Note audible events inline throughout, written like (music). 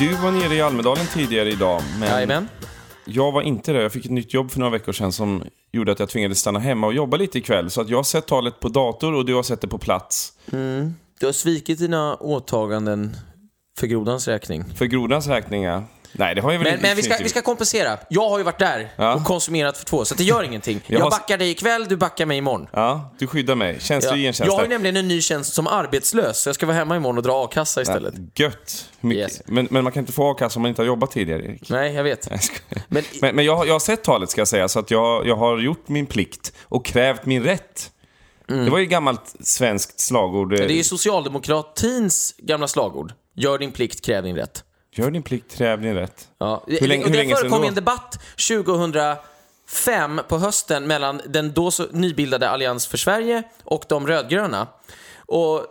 Du var nere i Almedalen tidigare idag, men Jajamän jag var inte det. Jag fick ett nytt jobb för några veckor sedan som gjorde att jag tvingades stanna hemma och jobba lite ikväll. Så att jag har sett talet på dator och du har sett det på plats. Du har svikit dina åtaganden för grodans räkning. För Grodans räkning, ja. Nej, det har jag väl Men, men vi, ska, vi ska kompensera. Jag har ju varit där Ja. och konsumerat för två, så det gör ingenting. (laughs) Jag har- backar dig ikväll, du backar mig imorgon. Ja, du skyddar mig. Känns du igen Jag har ju nämligen en ny tjänst som arbetslös, så jag ska vara hemma imorgon och dra a-kassa istället. Gött. Mycket. Yes. Men, men man kan inte få a-kassa om man inte har jobbat tidigare, Erik. Nej, jag vet. Jag skojar. Men, Men, men jag, har- jag har sett talet ska jag säga, så att jag, jag har gjort min plikt och krävt min rätt. Det var ju ett gammalt svenskt slagord. det är ju socialdemokratins gamla slagord. Gör din plikt, kräv din rätt. Gör din plikt, kräv din rätt. Ja. Hur länge- hur det länge sedan förekom en debatt 2005 på hösten mellan den då nybildade Allians för Sverige och de rödgröna. Och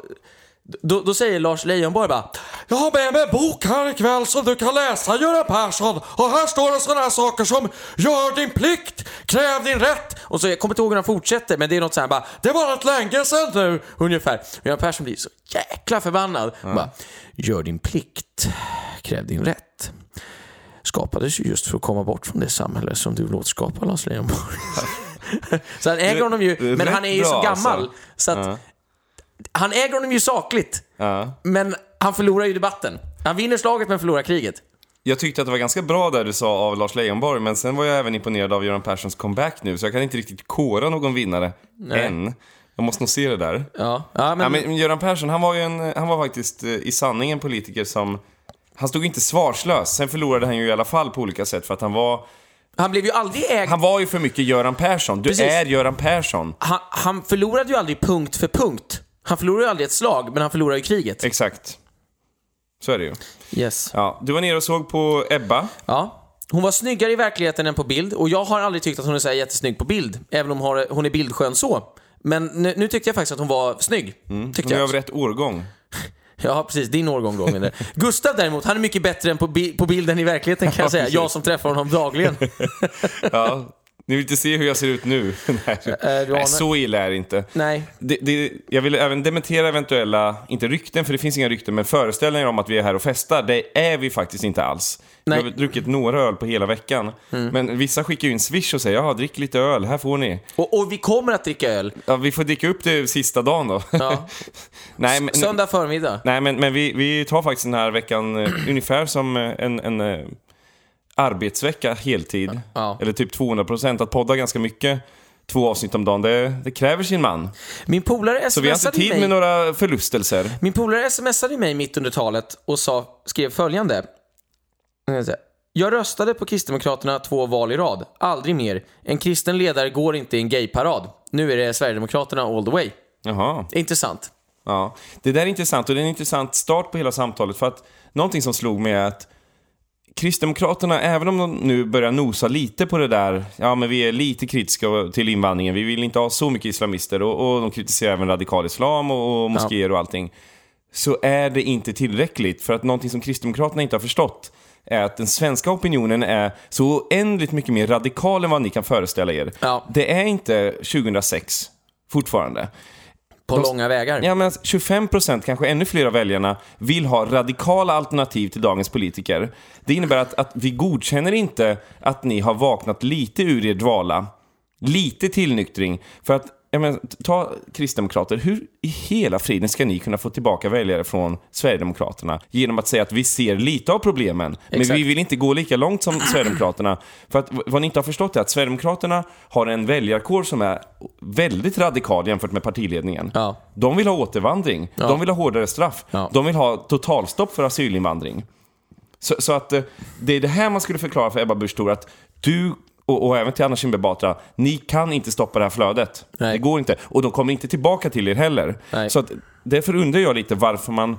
då, då säger Lars Leijonborg bara Jag har med mig en bok här ikväll som du kan läsa Göran Persson. Och här står det sådana här saker som Gör din plikt, kräv din rätt. och så jag kommer inte ihåg hur han fortsätter, men det är något så här bara Det var rätt länge sedan nu. ungefär. Och Göran Persson blir så jäkla förbannad. Bara, Gör din plikt, kräv din rätt. Skapades ju just för att komma bort från det samhälle som du vill återskapa, Lars Leijonborg. (laughs) så han äger honom ju, men han är ju så bra, gammal. alltså. Så att, Han äger honom ju sakligt, Ja. men han förlorar ju debatten. Han vinner slaget men förlorar kriget. Jag tyckte att det var ganska bra där du sa av Lars Leijonborg, men sen var jag även imponerad av Göran Perssons comeback nu, så jag kan inte riktigt kora någon vinnare än. Jag måste nog se det där. Ja, ja, men, Ja, men Göran Persson, han var ju en, han var faktiskt eh, i sanning en politiker som... Han stod inte svarslös. Sen förlorade han ju i alla fall på olika sätt för att han var... han blev ju aldrig ägd. Han var ju för mycket Göran Persson. Du Precis. är Göran Persson. Han, han förlorade ju aldrig punkt för punkt. Han förlorade ju aldrig ett slag, men han förlorade ju kriget. Exakt. Så är det ju. Yes. Ja, du var nere och såg på Ebba. Ja. Hon var snyggare i verkligheten än på bild och jag har aldrig tyckt att hon är så här jättesnygg på bild, även om hon är bildskön så. Men nu, nu tyckte jag faktiskt att hon var snygg. Tyckte Mm. Hon är jag. av rätt årgång. (laughs) Ja, precis. Din årgång då. menar. Gustav däremot, han är mycket bättre än på, bi- på bilden i verkligheten kan jag säga. Jag som träffar honom dagligen. (laughs) Ja. Ni vill inte se hur jag ser ut nu? (laughs) Nej, anar- Nej så illa är det inte. Nej. Det, det, jag vill även dementera eventuella, inte rykten för det finns inga rykten, men föreställningar om att vi är här och festar. Det är vi faktiskt inte alls. Nej. Vi har druckit några öl på hela veckan. Men vissa skickar ju en swish och säger ja, drick lite öl, här får ni. Och, och vi kommer att dricka öl. Ja, vi får dricka upp det sista dagen då. Ja. (laughs) nej, men, Söndag förmiddag. nej, men, men vi, vi tar faktiskt den här veckan eh, (clears throat) ungefär som eh, en, en eh, arbetsvecka heltid. Ja. Eller typ 200 procent. Att podda ganska mycket, två avsnitt om dagen, det, det kräver sin man. Min polare Så vi har inte tid mig. med några förlustelser. Min polare smsade mig mitt under talet och sa, skrev följande. Jag röstade på Kristdemokraterna två val i rad. Aldrig mer. En kristen ledare går inte i en gayparad. Nu är det Sverigedemokraterna all the way. Jaha. Intressant. Ja. Det där är intressant och det är en intressant start på hela samtalet för att någonting som slog mig är att Kristdemokraterna, även om de nu börjar nosa lite på det där, ja men vi är lite kritiska till invandringen, vi vill inte ha så mycket islamister och, och de kritiserar även radikal islam och, och moskéer och allting. Så är det inte tillräckligt för att någonting som Kristdemokraterna inte har förstått är att den svenska opinionen är så oändligt mycket mer radikal än vad ni kan föreställa er. Ja. Det är inte 2006 fortfarande. På långa vägar. Ja, men 25%, kanske ännu fler av väljarna, vill ha radikala alternativ till dagens politiker. Det innebär att, att vi godkänner inte att ni har vaknat lite ur er dvala. Lite tillnyktring. För att, jag menar, ta Kristdemokrater, hur i hela friden ska ni kunna få tillbaka väljare från Sverigedemokraterna? Genom att säga att vi ser lite av problemen, men Exakt. vi vill inte gå lika långt som Sverigedemokraterna. För att vad ni inte har förstått är att Sverigedemokraterna har en väljarkår som är väldigt radikal jämfört med partiledningen. Ja. De vill ha återvandring. De vill ha hårdare straff. Ja. De vill ha totalstopp för asylinvandring. Så, så att eh, det är det här man skulle förklara för Ebba Busch att du och, och även till Anna Kinberg Batra, ni kan inte stoppa det här flödet. Nej. Det går inte. Och de kommer inte tillbaka till er heller. Nej. Så att, därför undrar jag lite varför man...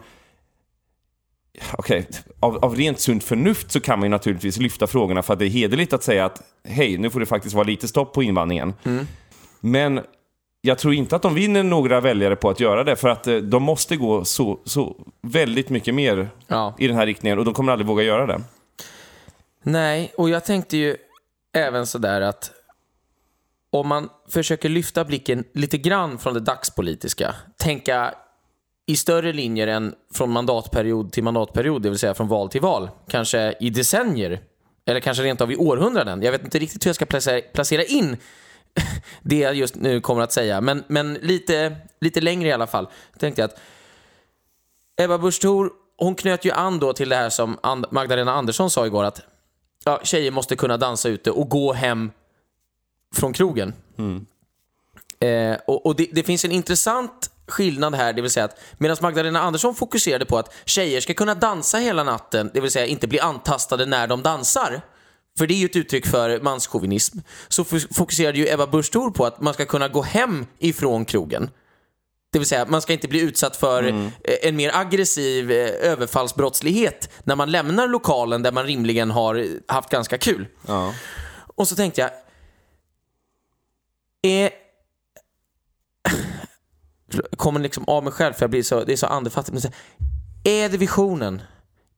Okej, av, av rent sunt förnuft så kan man ju naturligtvis lyfta frågorna för att det är hederligt att säga att hej, nu får det faktiskt vara lite stopp på invandringen. Men jag tror inte att de vinner några väljare på att göra det, för att eh, de måste gå så, så väldigt mycket mer Ja. i den här riktningen och de kommer aldrig våga göra det. Nej, och jag tänkte ju även sådär att om man försöker lyfta blicken lite grann från det dagspolitiska, tänka i större linjer än från mandatperiod till mandatperiod, det vill säga från val till val, kanske i decennier, eller kanske rent av i århundraden. Jag vet inte riktigt hur jag ska placera, in (laughs) det jag just nu kommer att säga, men, men lite, lite längre i alla fall. Tänkte jag att Ebba Busch Thor, hon knöt ju an då till det här som Magdalena Andersson sa igår att ja, tjejer måste kunna dansa ute och gå hem från krogen. Eh, och och det, det finns en intressant skillnad här, det vill säga att medan Magdalena Andersson fokuserade på att tjejer ska kunna dansa hela natten, det vill säga inte bli antastade när de dansar, för det är ju ett uttryck för manschauvinism, så fokuserade ju Ebba Busch på att man ska kunna gå hem ifrån krogen. Det vill säga, man ska inte bli utsatt för eh, en mer aggressiv eh, överfallsbrottslighet när man lämnar lokalen där man rimligen har haft ganska kul. Ja. Och så tänkte jag, är... Jag (sighs) kommer liksom av mig själv för jag blir så, det är så andefattigt. Men så, är det visionen?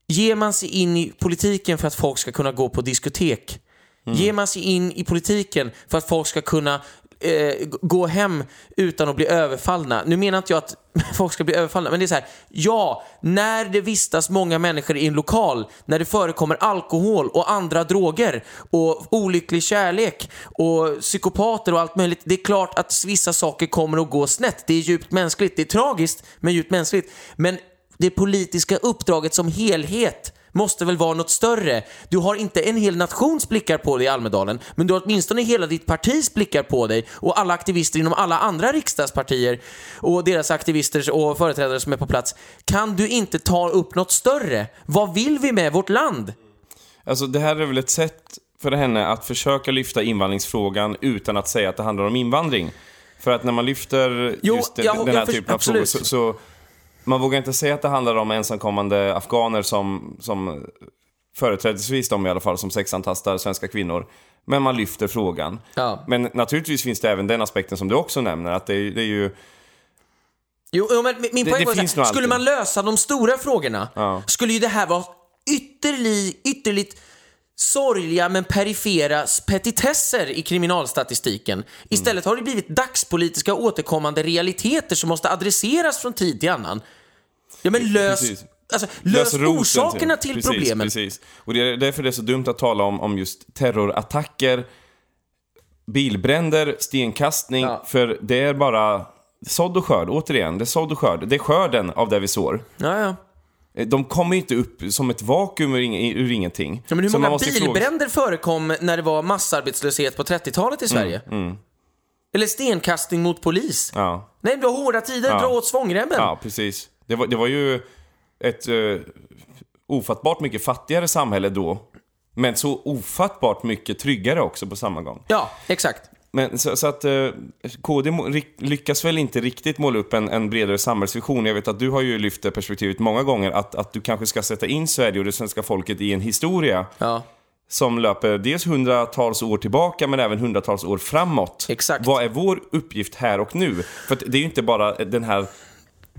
Ger man sig in i politiken för att folk ska kunna gå på diskotek? Ger man sig in i politiken för att folk ska kunna eh, gå hem utan att bli överfallna? Nu menar inte jag att (laughs) folk ska bli överfallna, men det är så här. Ja, när det vistas många människor i en lokal, när det förekommer alkohol och andra droger och olycklig kärlek och psykopater och allt möjligt. Det är klart att vissa saker kommer att gå snett. Det är djupt mänskligt. Det är tragiskt, men djupt mänskligt. Men det politiska uppdraget som helhet måste väl vara något större. Du har inte en hel nations blickar på dig i Almedalen, men du har åtminstone hela ditt partis blickar på dig och alla aktivister inom alla andra riksdagspartier och deras aktivister och företrädare som är på plats. Kan du inte ta upp något större? Vad vill vi med vårt land? Alltså det här är väl ett sätt för henne att försöka lyfta invandringsfrågan utan att säga att det handlar om invandring. För att när man lyfter Jo, just jag- den här jag typen av frågor så, så man vågar inte säga att det handlar om ensamkommande afghaner som, som företrädesvis de i alla fall, som sexantastar svenska kvinnor. Men man lyfter frågan. Ja. Men naturligtvis finns det även den aspekten som du också nämner, att det är, det är ju... Jo, men min Det- poäng det var så finns här, skulle man lösa de stora frågorna Ja. skulle ju det här vara ytterli, ytterligt sorgliga men perifera petitesser i kriminalstatistiken. Istället har det blivit dagspolitiska återkommande realiteter som måste adresseras från tid till annan. Ja, men lös, Precis. alltså, lös, roten orsakerna till, precis, problemen. Precis. Och det är därför det är så dumt att tala om, om just terrorattacker, bilbränder, stenkastning, Ja. för det är bara sådd och skörd. Återigen, det är sådd och skörd. Det är skörden av det vi sår. Ja, ja. Eh, De kommer ju inte upp som ett vakuum ur, ur ingenting. Ja, men hur Så många bilbränder förekom när det var massarbetslöshet på 30-talet i Sverige? Eller stenkastning mot polis? Mm, Ja. Nej, det var hårda tider, Ja. dra åt svångremmen. Ja, precis. Det var, det var ju ett uh, ofattbart mycket fattigare samhälle då. Men så ofattbart mycket tryggare också på samma gång. Ja, exakt. Men så, så att eh, KD lyckas väl inte riktigt måla upp en, en bredare samhällsvision. Jag vet att du har ju lyft det perspektivet många gånger, att, att du kanske ska sätta in Sverige och det svenska folket i en historia Ja. som löper dels hundratals år tillbaka men även hundratals år framåt. Exakt. Vad är vår uppgift här och nu? För det är ju inte bara den här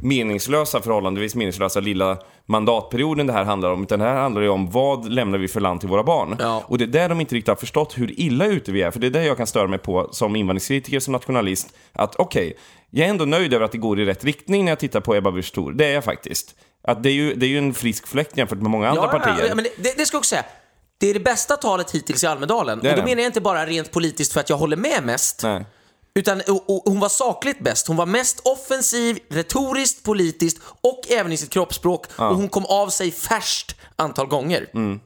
meningslösa, förhållandevis meningslösa lilla mandatperioden det här handlar om, utan det här handlar ju om vad lämnar vi för land till våra barn? Ja. Och det är där de inte riktigt har förstått hur illa ute vi är, för det är där jag kan störa mig på som invandringskritiker, som nationalist, att okej, jag är ändå nöjd över att det går i rätt riktning när jag tittar på Ebba Busch Thor. Det är jag faktiskt. Att det, är ju, det är ju en frisk fläkt jämfört med många andra ja, partier. Ja, men det, det ska jag också säga. Det är det bästa talet hittills i Almedalen. Det och då det. menar jag inte bara rent politiskt för att jag håller med mest. Nej. Utan hon var sakligt bäst. Hon var mest offensiv, retoriskt, politiskt och även i sitt kroppsspråk. Och hon kom av sig färskt antal gånger. Mm.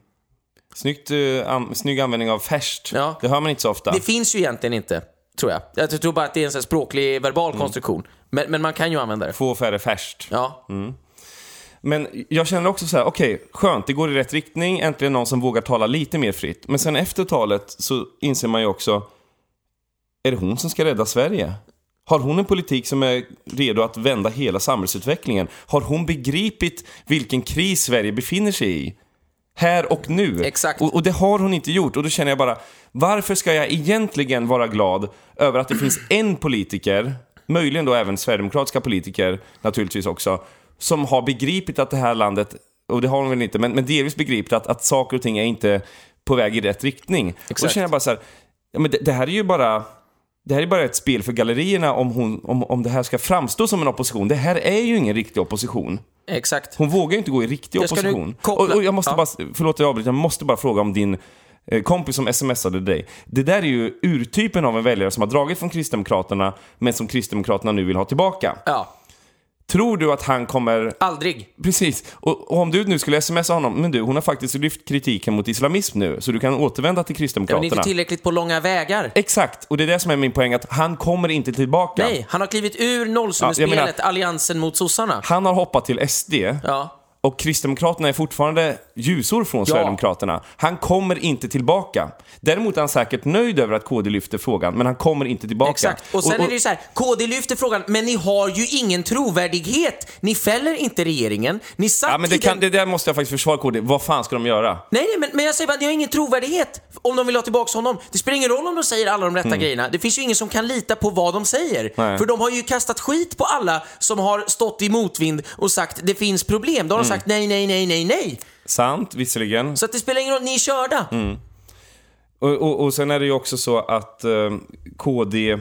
Snyggt, uh, an, snygg användning av färskt. Ja. Det hör man inte så ofta. Det finns ju egentligen inte, tror jag. Jag tror bara att det är en sån språklig, verbal Mm. konstruktion. Men, men man kan ju använda det. Få färre färskt. Ja. Mm. Men jag känner också så här, okej, skönt, det går i rätt riktning, äntligen någon som vågar tala lite mer fritt. Men sen efter talet så inser man ju också, är det hon som ska rädda Sverige? Har hon en politik som är redo att vända hela samhällsutvecklingen? Har hon begripit vilken kris Sverige befinner sig i? Här och nu. Exakt. Och, och det har hon inte gjort. Och då känner jag bara, varför ska jag egentligen vara glad över att det finns (clears throat) en politiker möjligen då även sverigedemokratiska politiker naturligtvis också, som har begripit att det här landet, och det har de väl inte, men, men delvis begripit att, att saker och ting är inte på väg i rätt riktning. Och då Exakt. känner jag bara så här, ja, men det, det här är ju bara det här är bara ett spel för gallerierna om, hon, om, om det här ska framstå som en opposition. Det här är ju ingen riktig opposition. Exakt. Hon vågar ju inte gå i riktig opposition. Och, och jag måste Ja. bara, förlåt jag avbryter, jag måste bara fråga om din eh, kompis som smsade dig. Det där är ju urtypen av en väljare som har dragit från Kristdemokraterna, men som Kristdemokraterna nu vill ha tillbaka. Ja, Tror du att han kommer... aldrig. Precis. Och, och om du nu skulle smsa honom, men du, hon har faktiskt lyft kritiken mot islamism nu, så du kan återvända till Ja, men det är Kristdemokraterna. inte tillräckligt på långa vägar. Exakt, och det är det som är min poäng, att han kommer inte tillbaka. Nej, han har klivit ur nollsummespelet, Ja, alliansen mot sossarna. Han har hoppat till SD, Ja. Och Kristdemokraterna är fortfarande ljusår från Sverigedemokraterna. Han kommer inte tillbaka. Däremot är han säkert nöjd över att KD lyfter frågan, men han kommer inte tillbaka. Exakt. Och sen är det ju så här, KD lyfter frågan, men ni har ju ingen trovärdighet. Ni fäller inte regeringen. Ni satt Ja, men det, i kan, det där måste jag faktiskt försvara KD. Vad fan ska de göra? Nej, nej, men, men jag säger bara ni har ingen trovärdighet om de vill ha tillbaka honom. Det spelar ingen roll om de säger alla de rätta grejerna. Det finns ju ingen som kan lita på vad de säger. Mm. Nej. För de har ju kastat skit på alla som har stått i motvind och sagt det finns problem. Då har Mm. Sagt nej, nej, nej, nej, nej. Sant, visserligen. Så att det spelar ingen roll, ni är körda. Mm. Och, och, och sen är det ju också så att eh, KD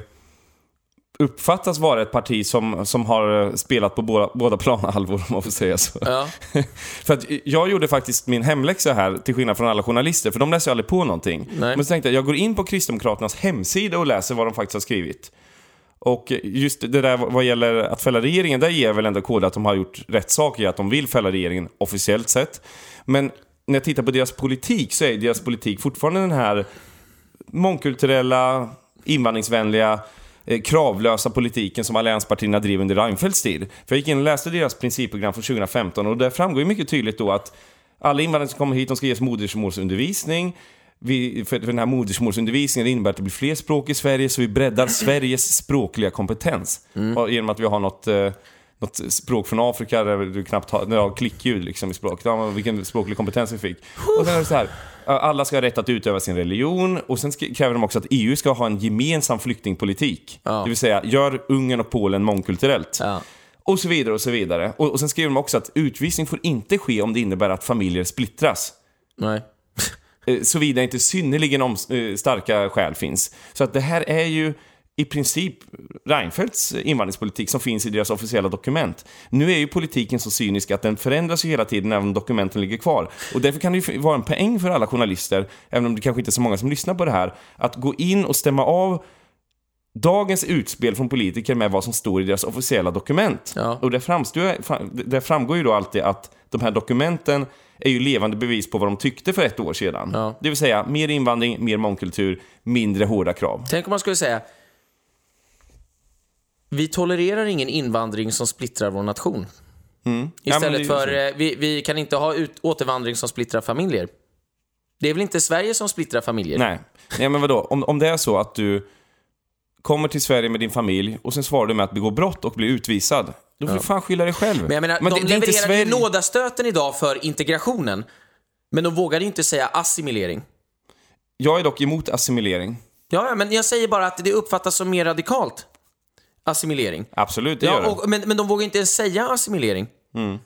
uppfattas vara ett parti som, som har eh, spelat på båda, båda planhalvor, (laughs) om man får säga så. Ja. (laughs) för att jag gjorde faktiskt min hemläxa här, till skillnad från alla journalister, för de läser ju aldrig på någonting. Nej. Men så tänkte jag, jag går in på Kristdemokraternas hemsida och läser vad de faktiskt har skrivit. Och just det där vad gäller att fälla regeringen, där ger jag väl ändå KD att de har gjort rätt saker, i att de vill fälla regeringen officiellt sett. Men när jag tittar på deras politik så är deras politik fortfarande den här mångkulturella, invandringsvänliga, eh, kravlösa politiken som allianspartierna drev under Reinfeldts tid. För jag gick in och läste deras principprogram från 2015 och där framgår ju mycket tydligt då att alla invandrare som kommer hit, de ska ges modersmålsundervisning. Vi, för den här modersmålsundervisningen innebär att det blir fler språk i Sverige, så vi breddar (clears throat) Sveriges språkliga kompetens. Och genom att vi har något, eh, något språk från Afrika där du knappt har, där du har klickljud liksom i språket. Ja, vilken språklig kompetens vi fick. Och sen är det så här, alla ska ha rätt att utöva sin religion och sen kräver de också att EU ska ha en gemensam flyktingpolitik. Ja. Det vill säga, gör Ungern och Polen mångkulturellt. Ja. Och så vidare och så vidare. Och, och sen skriver de också att utvisning får inte ske om det innebär att familjer splittras. Nej. Eh, Såvida inte synnerligen om, eh, starka skäl finns. Så att det här är ju i princip Reinfeldts invandringspolitik som finns i deras officiella dokument. Nu är ju politiken så cynisk att den förändras ju hela tiden även om dokumenten ligger kvar. Och därför kan det ju vara en poäng för alla journalister, även om det kanske inte är så många som lyssnar på det här, att gå in och stämma av dagens utspel från politiker med vad som står i deras officiella dokument. Ja. Och det, framstår, framgår ju då alltid att de här dokumenten är ju levande bevis på vad de tyckte för ett år sedan. Ja. Det vill säga, mer invandring, mer mångkultur, mindre hårda krav. Tänk om man skulle säga vi tolererar ingen invandring som splittrar vår nation. Mm. Ja, Istället ju för eh, vi, vi kan inte ha ut, återvandring som splittrar familjer. Det är väl inte Sverige som splittrar familjer? Nej. Nej, men vadå? Om, om det är så att du kommer till Sverige med din familj och sen svarar du med att begå brott och bli utvisad. Då får du fan skylla dig själv. Men jag menar, Men de det- det levererar ju nådastöten idag för integrationen. Men de vågade ju inte säga assimilering. Jag är dock emot assimilering. Ja, men jag säger bara att det uppfattas som mer radikalt. Assimilering. Absolut, det gör Ja, det. och, men, men de vågar inte ens säga assimilering. Mm.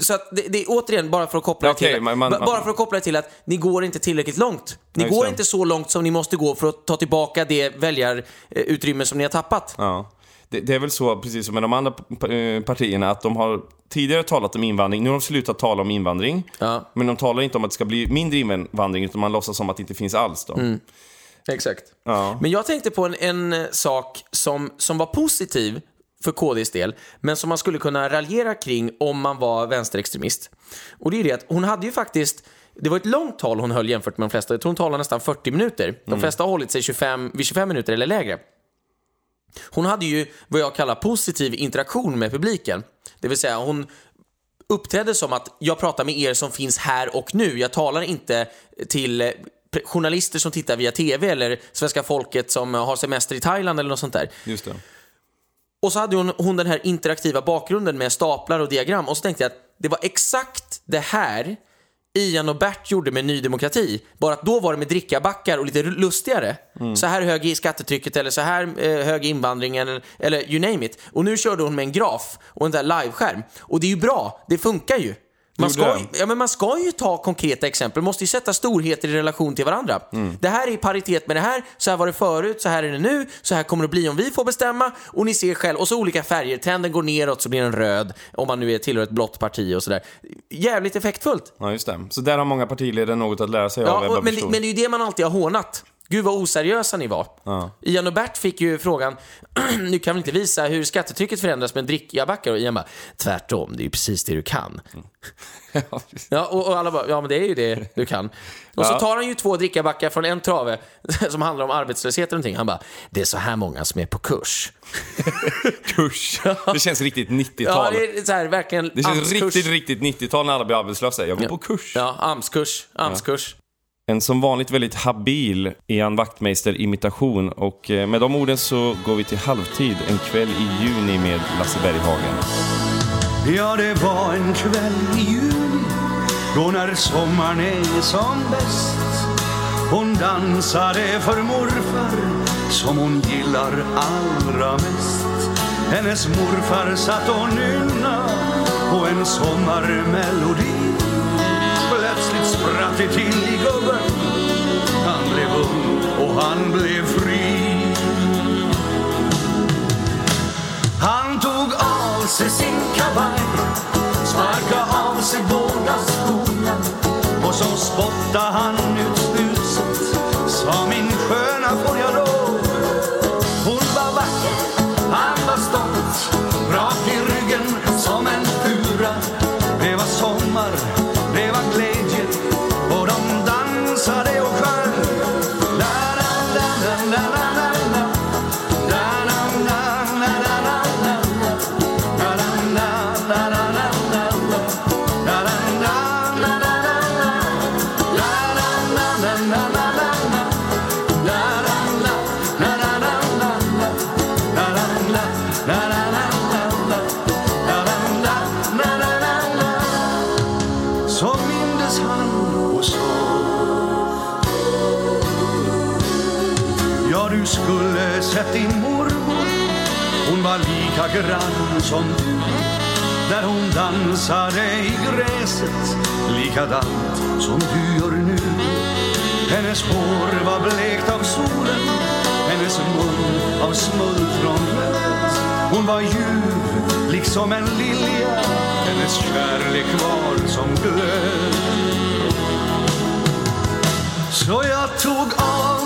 Så att det, det är återigen, bara för att koppla Okej, till, man- ba- bara för att koppla till att ni går inte tillräckligt långt. Ni går det. inte så långt som ni måste gå för att ta tillbaka det väljarutrymme som ni har tappat. Ja. Det, det är väl så, precis som med de andra eh, partierna, att de har tidigare talat om invandring. Nu har de slutat tala om invandring. Ja. Men de talar inte om att det ska bli mindre invandring, utan man låtsas som att det inte finns alls. Då. Mm. Exakt. Ja. Men jag tänkte på en, en eh, sak som, som var positiv för KDs del, men som man skulle kunna raljera kring om man var vänsterextremist. Och det är det att hon hade ju faktiskt det var ett långt tal hon höll jämfört med de flesta. Jag tror hon talade nästan 40 minuter. De flesta har hållit sig 25, vid 25 minuter eller lägre. Hon hade ju vad jag kallar positiv interaktion med publiken. Det vill säga hon uppträdde som att jag pratar med er som finns här och nu. Jag talar inte till eh, journalister som tittar via TV eller svenska folket som har semester i Thailand eller något sånt där. Just det. Och så hade hon, hon den här interaktiva bakgrunden med staplar och diagram och så tänkte jag att det var exakt det här Ian och Bert gjorde med Ny Demokrati. Bara att då var det med drickabackar och lite lustigare. Så här hög i skattetrycket eller så här eh, hög invandring eller, eller you name it. Och nu körde hon med en graf och en där liveskärm. Och det är ju bra, det funkar ju. Man ska, den? ja, men man ska ju ta konkreta exempel, man måste ju sätta storheter i relation till varandra. Det här är i paritet med det här, så här var det förut, så här är det nu, så här kommer det bli om vi får bestämma. Och ni ser själv, och så olika färger, trenden går neråt så blir den röd, om man nu är tillhör ett blått parti och sådär. Jävligt effektfullt. Ja, just det. Så där har många partiledare något att lära sig av, Ja, Ebba och, men, men det är ju det man alltid har hånat. Gud vad oseriösa ni var. Ja. Ian och Bert fick ju frågan, (clears throat) nu kan vi inte visa hur skattetrycket förändras med drickabackar? Och Ian bara, tvärtom, det är ju precis det du kan. (laughs) Precis. Ja, och, och alla bara, ja men det är ju det du kan. Och så tar han ju två drickabackar från en trave (laughs) som handlar om arbetslöshet och någonting. Han bara, det är så här många som är på kurs. (laughs) Kurs. Det känns riktigt 90-tal. Ja, det är så här, verkligen Det känns riktigt, riktigt 90-tal när alla blir arbetslösa. Jag går på kurs. Ja, AMS-kurs. AMS-kurs. En som vanligt väldigt habil Ian Wachtmeister-imitation och eh, med de orden så går vi till halvtid en kväll i juni med Lasse Berghagen. Ja, det var en kväll i juni då när sommaren är som bäst. Hon dansade för morfar som hon gillar allra mest. Hennes morfar satt och nynna på en sommarmelodi. Spratt det till i gubben. Han blev ung och han blev fri. Han tog av sig sin kavaj Sparka av sig båda skorna Och så spottade han ut snuset dansade i gräset Likadant som du gör nu. Hennes hår var blekt av solen Hennes mun av smultronrött Hon var ljuv liksom en lilja Hennes kärlek var som glöd. Så jag tog av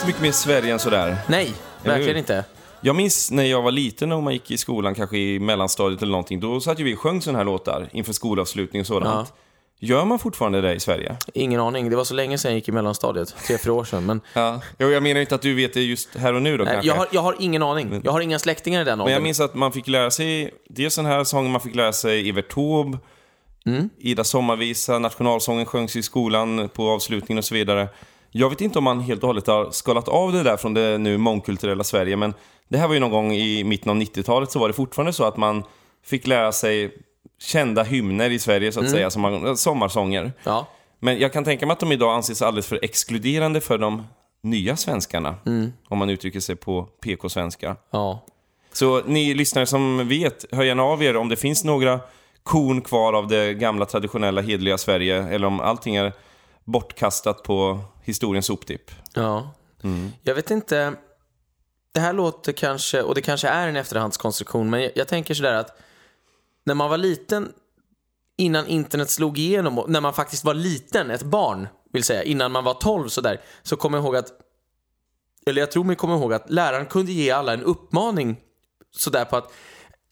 inte mycket mer Sverige än sådär. Nej, verkligen inte. Jag minns när jag var liten och man gick i skolan, kanske i mellanstadiet eller någonting, då satt ju vi och sjöng sådana här låtar inför skolavslutning och sådant. Gör man fortfarande det i Sverige? Ingen aning. Det var så länge sedan jag gick i mellanstadiet. Tre, fyra år sedan. Men (laughs) Ja. Jo, jag menar inte att du vet det just här och nu då nej, kanske. jag, har, jag har ingen aning. Jag har inga släktingar i den Men jag åldern. minns att man fick lära sig, dels den här sången, man fick lära sig Evert Taube, Mm. Ida sommarvisa, nationalsången sjöngs i skolan på avslutningen och så vidare. Jag vet inte om man helt och hållet har skalat av det där från det nu mångkulturella Sverige, men det här var ju någon gång i mitten av 90-talet så var det fortfarande så att man fick lära sig kända hymner i Sverige så att säga, som man, sommarsånger. Ja. Men jag kan tänka mig att de idag anses alldeles för exkluderande för de nya svenskarna. Om man uttrycker sig på PK-svenska. ja. Så ni lyssnare som vet, hör gärna av er om det finns några korn kvar av det gamla traditionella hedliga Sverige eller om allting är bortkastat på historiens soptipp. Ja. Jag vet inte. Det här låter kanske, och det kanske är en efterhandskonstruktion, men jag, jag tänker sådär att när man var liten, innan internet slog igenom, och när man faktiskt var liten, ett barn, vill säga, innan man var 12 sådär, så kommer jag ihåg att, eller jag tror mig komma ihåg att läraren kunde ge alla en uppmaning sådär på att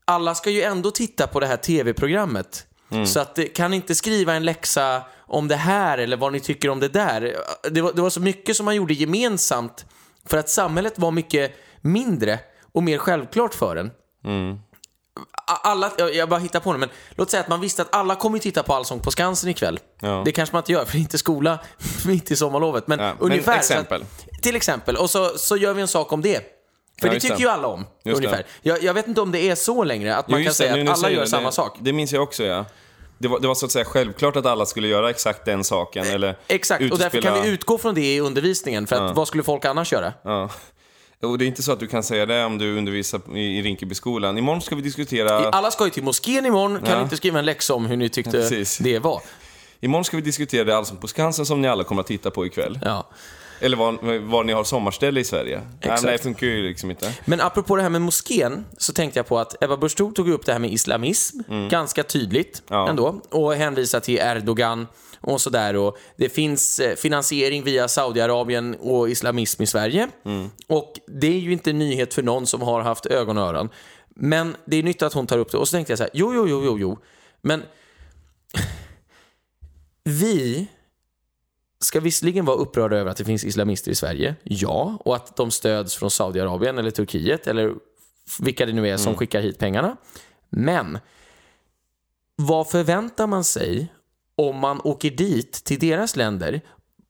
alla ska ju ändå titta på det här tv-programmet. Så att kan inte skriva en läxa om det här eller vad ni tycker om det där. Det var, det var så mycket som man gjorde gemensamt för att samhället var mycket mindre och mer självklart för en. A- Alla, jag- bara hittar på det, men låt säga att man visste att alla kommer ju titta på Allsång på Skansen ikväll. Ja. Det kanske man inte gör, för det är inte skola (laughs) mitt i sommarlovet. Men Ja, men ungefär. exempel. Så att, till exempel. Och så, så gör vi en sak om det. För Ja, det tycker det. ju alla om. Just ungefär. det. Jag, jag vet inte om det är så längre, att man Jo, kan det, säga nu- nu att alla gör du samma det, sak. Det minns jag också, ja. Det var, det var så att säga självklart att alla skulle göra exakt den saken. Eller Exakt, ut och därför kan vi utgå från det i undervisningen. För att vad skulle folk annars göra? Ja. Och det är inte så att du kan säga det om du undervisar i, i Rinkebyskolan. Imorgon ska vi diskutera... Alla ska ju till moskén imorgon, kan Ja. ni inte skriva en läxa om hur ni tyckte Precis. det var? Imorgon ska vi diskutera det Allsång på Skansen som ni alla kommer att titta på ikväll. Ja. Eller var, var ni har sommarställe i Sverige. Nej, Exakt. men det funkar ju liksom inte. Men apropå det här med moskén, så tänkte jag på att Ebba Busch tog upp det här med islamism, ganska tydligt Mm. Ja. ändå, och hänvisar till Erdogan och sådär. Och det finns eh, finansiering via Saudiarabien och islamism i Sverige. Mm. Och det är ju inte en nyhet för någon som har haft ögon och öron. Men det är nyttigt att hon tar upp det. Och så tänkte jag så här, jo, jo, jo, jo, jo. Men (laughs) vi ska visserligen vara upprörda över att det finns islamister i Sverige, ja, och att de stöds från Saudiarabien eller Turkiet eller vilka det nu är som skickar hit pengarna. Men vad förväntar man sig om man åker dit till deras länder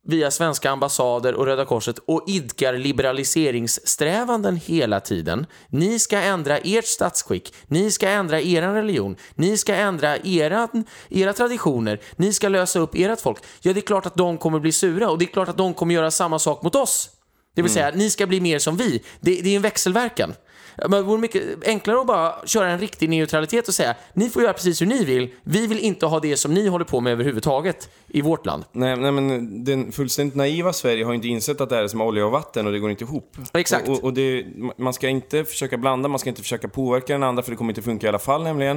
via svenska ambassader och Röda Korset och idkar liberaliseringssträvanden hela tiden. Ni ska ändra ert statsskick, ni ska ändra er religion, ni ska ändra era, era traditioner, ni ska lösa upp ert folk. Ja, det är klart att de kommer bli sura och det är klart att de kommer göra samma sak mot oss. Det vill säga, ni ska bli mer som vi. Det, det är en växelverkan. Men det vore mycket enklare att bara köra en riktig neutralitet och säga ni får göra precis hur ni vill. Vi vill inte ha det som ni håller på med överhuvudtaget i vårt land. Nej, nej, men den fullständigt naiva Sverige har ju inte insett att det här är som olja och vatten och det går inte ihop. Exakt. Och, och, det, man ska inte försöka blanda, man ska inte försöka påverka den andra för det kommer inte funka i alla fall nämligen.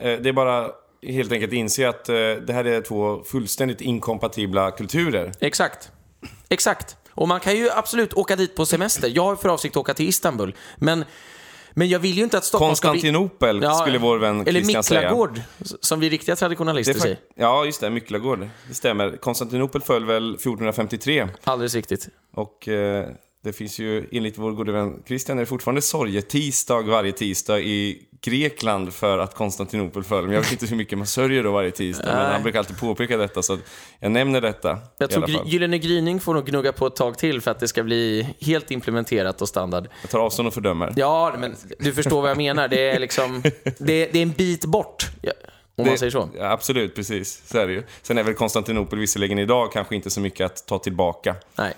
Eh, Det är bara helt enkelt inse att eh, det här är två fullständigt inkompatibla kulturer. Exakt. Exakt. Och man kan ju absolut åka dit på semester. Jag har för avsikt att åka till Istanbul. Men, men jag vill ju inte att Stockholm ska bli... Konstantinopel skulle vår vän Eller Christian säga. Miklagård, som vi riktiga traditionalister säger. ja, just det. Miklagård. Det stämmer. Konstantinopel föll väl 1453. Alldeles riktigt. Och eh, det finns ju, enligt vår gode vän Christian, är det fortfarande sorgetisdag varje tisdag i Grekland för att Konstantinopel föll. Men jag vet inte hur mycket man sörjer då varje tisdag. Men han brukar alltid påpeka detta, så jag nämner detta Jag tror. Gry- Gyllene gryning får nog gnugga på ett tag till för att det ska bli helt implementerat och standard. Jag tar avstånd och fördömer. Ja, men du förstår vad jag menar. Det är liksom... Det, det är en bit bort, om man säger så. Ja, absolut, precis. Så är det ju. Sen är väl Konstantinopel visserligen idag kanske inte så mycket att ta tillbaka. Nej.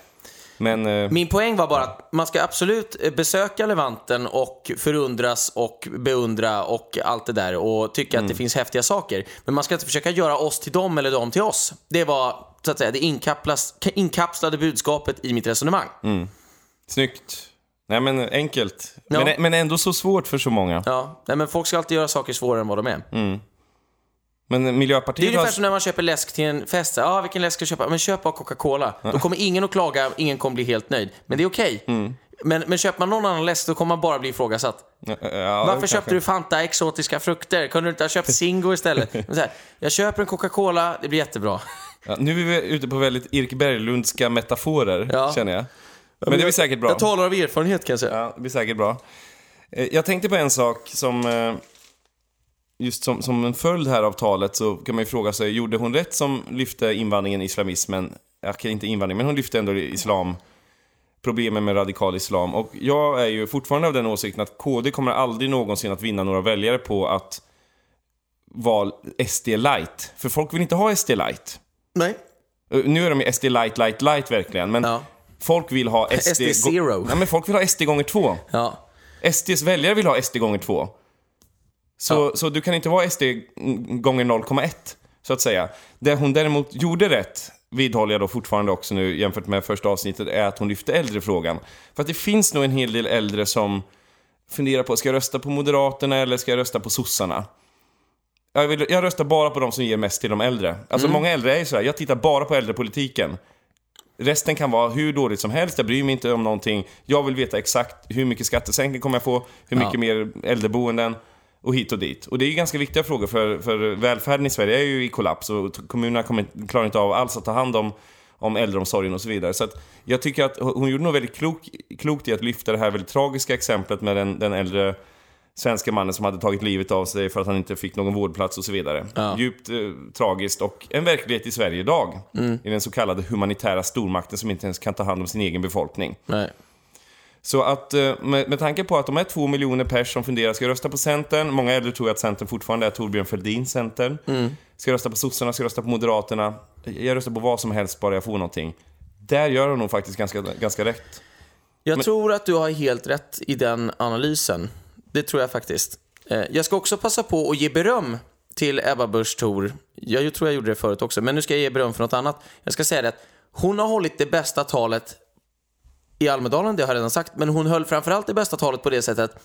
Men eh, Min poäng var bara att man ska absolut eh, besöka Levanten och förundras och beundra och allt det där och tycka Mm. att det finns häftiga saker. Men man ska inte försöka göra oss till dem eller dem till oss. Det var, så att säga, det inkapslade budskapet i mitt resonemang. snyggt. Nej men enkelt. Ja. Men, men ändå så svårt för så många. Ja, nej, men folk ska alltid göra saker svårare än vad de är. Men Det är Miljöpartiet ungefär har... som när man köper läsk till en fest. Ja, vilken läsk ska jag köpa? Men köp bara Coca-Cola. Då kommer ingen att klaga, ingen kommer bli helt nöjd. Men det är okej. Mm. Men, men köper man någon annan läsk, då kommer man bara bli ifrågasatt. Ja, Varför kanske. köpte du Fanta exotiska frukter? Kunde du inte ha köpt (laughs) Zingo istället? Här, jag köper en Coca-Cola, det blir jättebra. Ja, nu är vi ute på väldigt Erik Berglundska metaforer, Ja. känner jag. Men det blir säkert bra. Jag talar av erfarenhet kan jag säga. Ja, det blir säkert bra. Eh, Jag tänkte på en sak som... Just som, som en följd här av talet så kan man ju fråga sig, gjorde hon rätt som lyfte invandringen, islamismen? Okej, inte invandring, men hon lyfte ändå islam. Problemen med radikal islam. Och jag är ju fortfarande av den åsikten att KD kommer aldrig någonsin att vinna några väljare på att vara SD light. För folk vill inte ha SD light. Nej. Eh, Nu är de ju SD light, light, light verkligen, men Ja. folk vill ha SD... SD (laughs) zero. Ja, men folk vill ha SD gånger två. Ja. SDs väljare vill ha SD gånger två. Så, så du kan inte vara SD gånger 0,1, så att säga. Det hon däremot gjorde rätt, vidhåller jag då fortfarande också nu jämfört med första avsnittet, är att hon lyfte äldrefrågan. För att det finns nog en hel del äldre som funderar på, ska jag rösta på Moderaterna eller ska jag rösta på sossarna? Jag, vill, jag röstar bara på de som ger mest till de äldre. Alltså många äldre är ju sådär, jag tittar bara på äldrepolitiken. Resten kan vara hur dåligt som helst, jag bryr mig inte om någonting. Jag vill veta exakt hur mycket skattesänkning kommer jag få, hur mycket Ja. mer äldreboenden och hit och dit. Och det är ju ganska viktiga frågor för, för välfärden i Sverige är ju i kollaps och kommunerna kommer, klarar inte av alls att ta hand om, om äldreomsorgen och så vidare. Så att jag tycker att hon hon gjorde nog väldigt klok, klokt i att lyfta det här väldigt tragiska exemplet med den, den äldre svenska mannen som hade tagit livet av sig för att han inte fick någon vårdplats och så vidare. Ja. Djupt eh, tragiskt och en verklighet i Sverige idag. Mm. I den så kallade humanitära stormakten som inte ens kan ta hand om sin egen befolkning. Nej. Så att eh, med, med tanke på att de är två miljoner pers som funderar, ska rösta på Centern? Många äldre tror att Centern fortfarande är Torbjörn Fälldin Centern. Ska jag rösta på sossarna? Ska rösta på Moderaterna? Jag röstar på vad som helst bara jag får någonting. Där gör de nog faktiskt ganska, ganska rätt. Jag tror att du har helt rätt i den analysen. Det tror jag faktiskt. Eh, Jag ska också passa på att ge beröm till Ebba Busch Thor. Jag tror jag gjorde det förut också, men nu ska jag ge beröm för något annat. Jag ska säga det att hon har hållit det bästa talet i Almedalen, det har jag redan sagt, men hon höll framförallt det bästa talet på det sättet att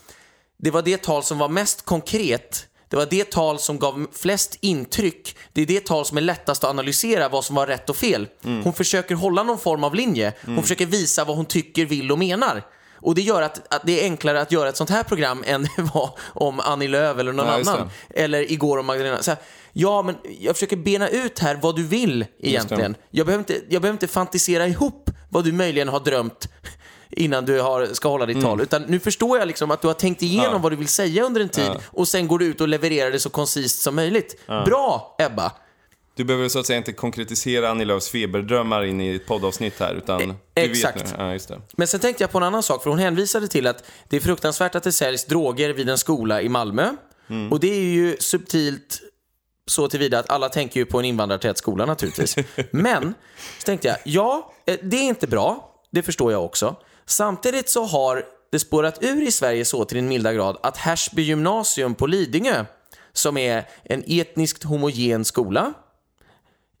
det var det tal som var mest konkret. Det var det tal som gav flest intryck. Det är det tal som är lättast att analysera vad som var rätt och fel. Hon försöker hålla någon form av linje. Hon försöker visa vad hon tycker, vill och menar. Och det gör att, att det är enklare att göra ett sånt här program (laughs) än det var om Annie Lööf eller någon Ja, annan. Eller igår om Magdalena. Så här, ja, men jag försöker bena ut här vad du vill egentligen. Jag behöver, inte, jag behöver inte fantisera ihop vad du möjligen har drömt innan du har, ska hålla ditt tal. Utan nu förstår jag liksom att du har tänkt igenom Mm. Ja. vad du vill säga under en tid och sen går du ut och levererar det så koncist som möjligt. Bra, Ebba! Du behöver så att säga inte konkretisera Annie Lööfs feberdrömmar in i ett poddavsnitt här, utan... du exakt. Ja. Men sen tänkte jag på en annan sak, för hon hänvisade till att det är fruktansvärt att det säljs droger vid en skola i Malmö. Och det är ju subtilt så tillvida att alla tänker ju på en invandrartät skola naturligtvis. (laughs) Men, så tänkte jag, ja, eh, det är inte bra, det förstår jag också. Samtidigt så har det spårat ur i Sverige så till en milda grad att Härsby gymnasium på Lidingö, som är en etniskt homogen skola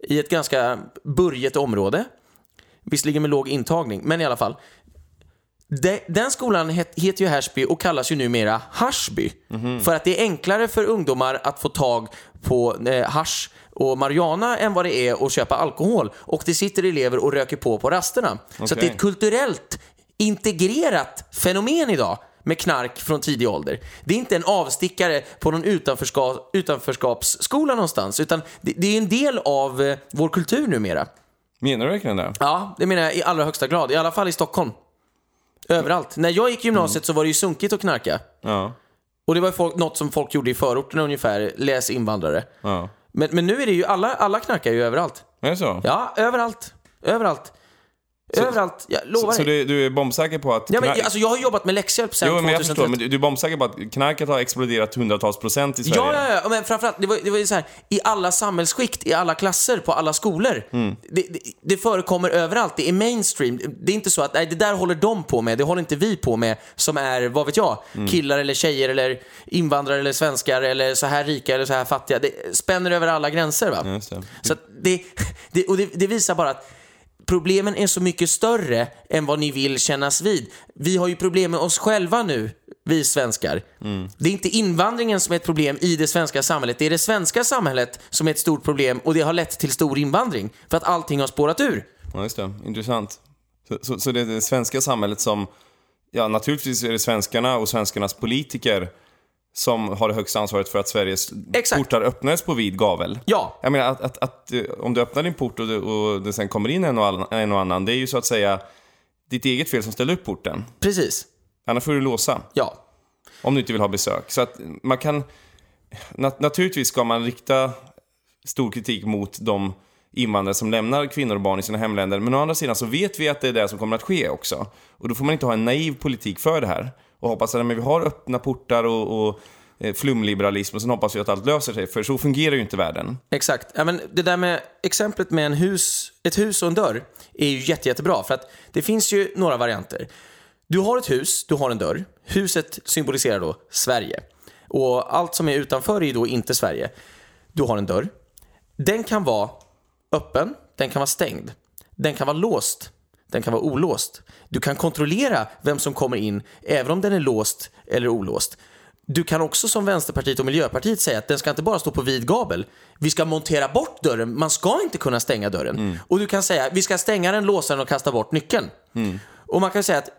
i ett ganska burget område, visserligen med låg intagning, men i alla fall. De, den skolan het, heter ju Härsby och kallas ju numera Haschby. För att det är enklare för ungdomar att få tag på eh, hasch och marijuana än vad det är att köpa alkohol. Och det sitter elever och röker på på rasterna. Så att det är ett kulturellt integrerat fenomen idag med knark från tidig ålder. Det är inte en avstickare på någon utanförska, utanförskapsskola någonstans, utan det, det är en del av eh, vår kultur numera. Menar du verkligen det? Ja, det menar jag i allra högsta grad. I alla fall i Stockholm. Överallt. När jag gick gymnasiet så var det ju sunkigt att knarka. Ja. Och det var ju folk, något som folk gjorde i förorterna ungefär, läs invandrare. Ja. Men, men nu är det ju, alla, alla knarkar ju överallt. Är det så? Ja, överallt. Överallt. Överallt. Jag lovar Så, så dig. du, du är bombsäker på att... Ja, men, knark- alltså, jag har jobbat med läxhjälp sedan Jo, men jag 2013. förstår, men du, du är bombsäker på att knarket har exploderat hundratals procent i Sverige? Ja, ja, ja, men framförallt, det var, det var ju så här, i alla samhällsskikt, i alla klasser, på alla skolor. Mm. Det, det, det förekommer överallt, det är mainstream. Det är inte så att, nej, det där håller de på med, det håller inte vi på med, som är, vad vet jag, Mm. killar eller tjejer eller invandrare eller svenskar eller så här rika eller så här fattiga. Det spänner över alla gränser, va? Så (laughs) det, och det, det visar bara att problemen är så mycket större än vad ni vill kännas vid. Vi har ju problem med oss själva nu, vi svenskar. Det är inte invandringen som är ett problem i det svenska samhället. Det är det svenska samhället som är ett stort problem och det har lett till stor invandring. För att allting har spårat ur. Ja, just det. Intressant. Så, så, så det är det svenska samhället som... Ja, naturligtvis är det svenskarna och svenskarnas politiker som har det högsta ansvaret för att Sveriges Exakt. portar öppnades på vid gavel. Ja. Jag menar, att, att, att eh, om du öppnar din port och det, och det sen kommer in en och, annan, en och annan, det är ju så att säga ditt eget fel som ställer upp porten. Precis. Annars får du låsa. Ja. Om du inte vill ha besök. Så att man kan... Nat naturligtvis ska man rikta stor kritik mot de invandrare som lämnar kvinnor och barn i sina hemländer. Men å andra sidan så vet vi att det är det som kommer att ske också. Och då får man inte ha en naiv politik för det här. Och hoppas att men vi har öppna portar och, och eh, flumliberalism och sen hoppas vi att allt löser sig. För så fungerar ju inte världen. Exakt. Ja, men det där med exemplet med en hus, ett hus och en dörr är ju jätte, jättebra. För att det finns ju några varianter. Du har ett hus, du har en dörr. Huset symboliserar då Sverige. Och allt som är utanför är ju då inte Sverige. Du har en dörr. Den kan vara öppen, den kan vara stängd. Den kan vara låst, den kan vara olåst. Du kan kontrollera vem som kommer in, även om den är låst eller olåst. du kan också som Vänsterpartiet och Miljöpartiet säga att den ska inte bara stå på vid gabel. Vi ska montera bort dörren, man ska inte kunna stänga dörren. Och du kan säga vi ska stänga den, låsa den och kasta bort nyckeln. Och man kan säga att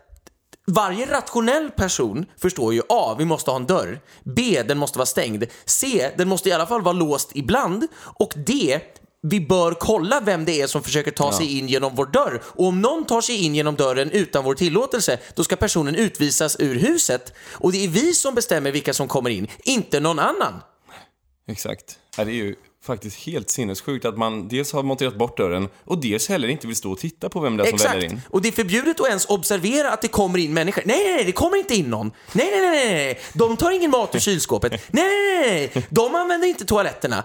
varje rationell person förstår ju A. Vi måste ha en dörr. B. Den måste vara stängd. C. Den måste i alla fall vara låst ibland. Och D. Vi bör kolla vem det är som försöker ta sig in genom vår dörr. Och om någon tar sig in genom dörren utan vår tillåtelse, då ska personen utvisas ur huset. Och det är vi som bestämmer vilka som kommer in, inte någon annan. Exakt. Ja, det är ju faktiskt helt sinnessjukt att man dels har monterat bort dörren och dels heller inte vill stå och titta på vem det är som väller Exakt. in. Och det är förbjudet att ens observera att det kommer in människor. Nej, nej, nej, det kommer inte in någon. Nej, nej, nej, nej. De tar ingen mat ur kylskåpet. (laughs) Nej, nej, nej, nej. De använder inte toaletterna.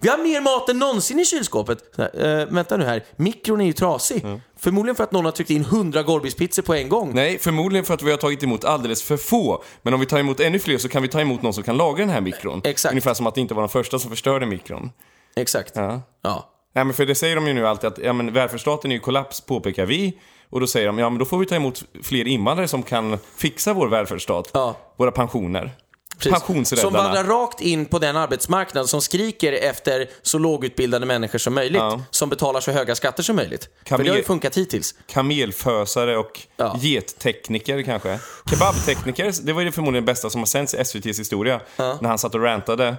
Vi har mer mat än någonsin i kylskåpet. Så här, eh, vänta nu här, mikron är ju trasig. Förmodligen för att någon har tryckt in 100 Gorbispizzor på en gång. Nej, förmodligen för att vi har tagit emot alldeles för få. Men om vi tar emot ännu fler så kan vi ta emot någon som kan laga den här mikron. Exakt. Ungefär som att det inte var de första som förstörde mikron. Exakt. Ja. Ja. Nej, men för det säger de ju nu alltid att ja, men välfärdsstaten är ju kollaps, påpekar vi. Och då säger de, ja men då får vi ta emot fler invandrare som kan fixa vår välfärdsstat. Ja. Våra pensioner. Precis. Som vandrar rakt in på den arbetsmarknad som skriker efter så lågutbildade människor som möjligt. Ja. Som betalar så höga skatter som möjligt. Kan För det har ju funkat hittills. Kamelfösare och Ja. gettekniker kanske. Kebabtekniker, det var ju förmodligen det bästa som har sänts i SVTs historia. När han satt och rantade.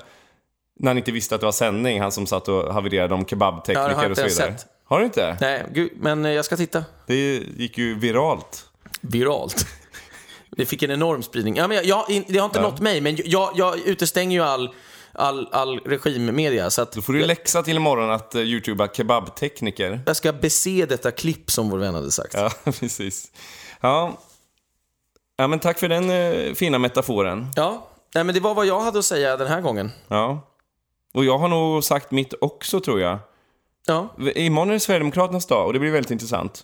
När han inte visste att det var sändning, han som satt och havererade om Ja, kebabtekniker jag och så vidare. sett. Har du inte? Nej, gud, men jag ska titta. Det gick ju viralt. viralt. Det fick en enorm spridning. Ja, men jag, jag, det har inte nått mig, men jag, jag utestänger ju all, all, all regimmedia. Så att Då får du läxa till imorgon att uh, youtuba kebabtekniker. jag ska bese detta klipp som vår vän hade sagt. Ja, (laughs) precis. Ja. ja, men tack för den eh, fina metaforen. Ja, nej, men det var vad jag hade att säga den här gången. Ja. Och jag har nog sagt mitt också, tror jag. Ja, Imorgon är det Sverigedemokraternas dag och det blir väldigt intressant.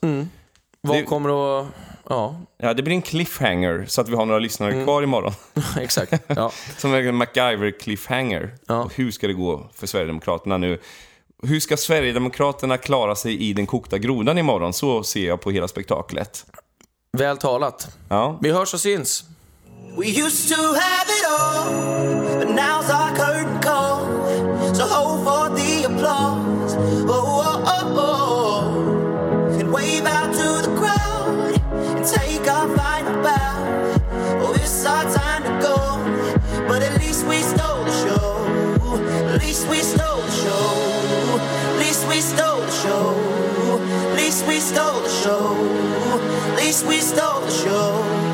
vad Det- kommer att... Ja, Ja, det blir en cliffhanger så att vi har några lyssnare Mm. kvar imorgon. (laughs) exakt. Ja. (laughs) Som en MacGyver-cliffhanger. Ja. Och hur ska det gå för Sverigedemokraterna nu? Hur ska Sverigedemokraterna klara sig i den kokta grodan imorgon? Så ser jag på hela spektaklet. Väl talat. Ja. Vi hörs och syns. And take our final bow. Oh, it's our time to go, but at least we stole the show. At least we stole the show. At least we stole the show. At least we stole the show. At least we stole the show.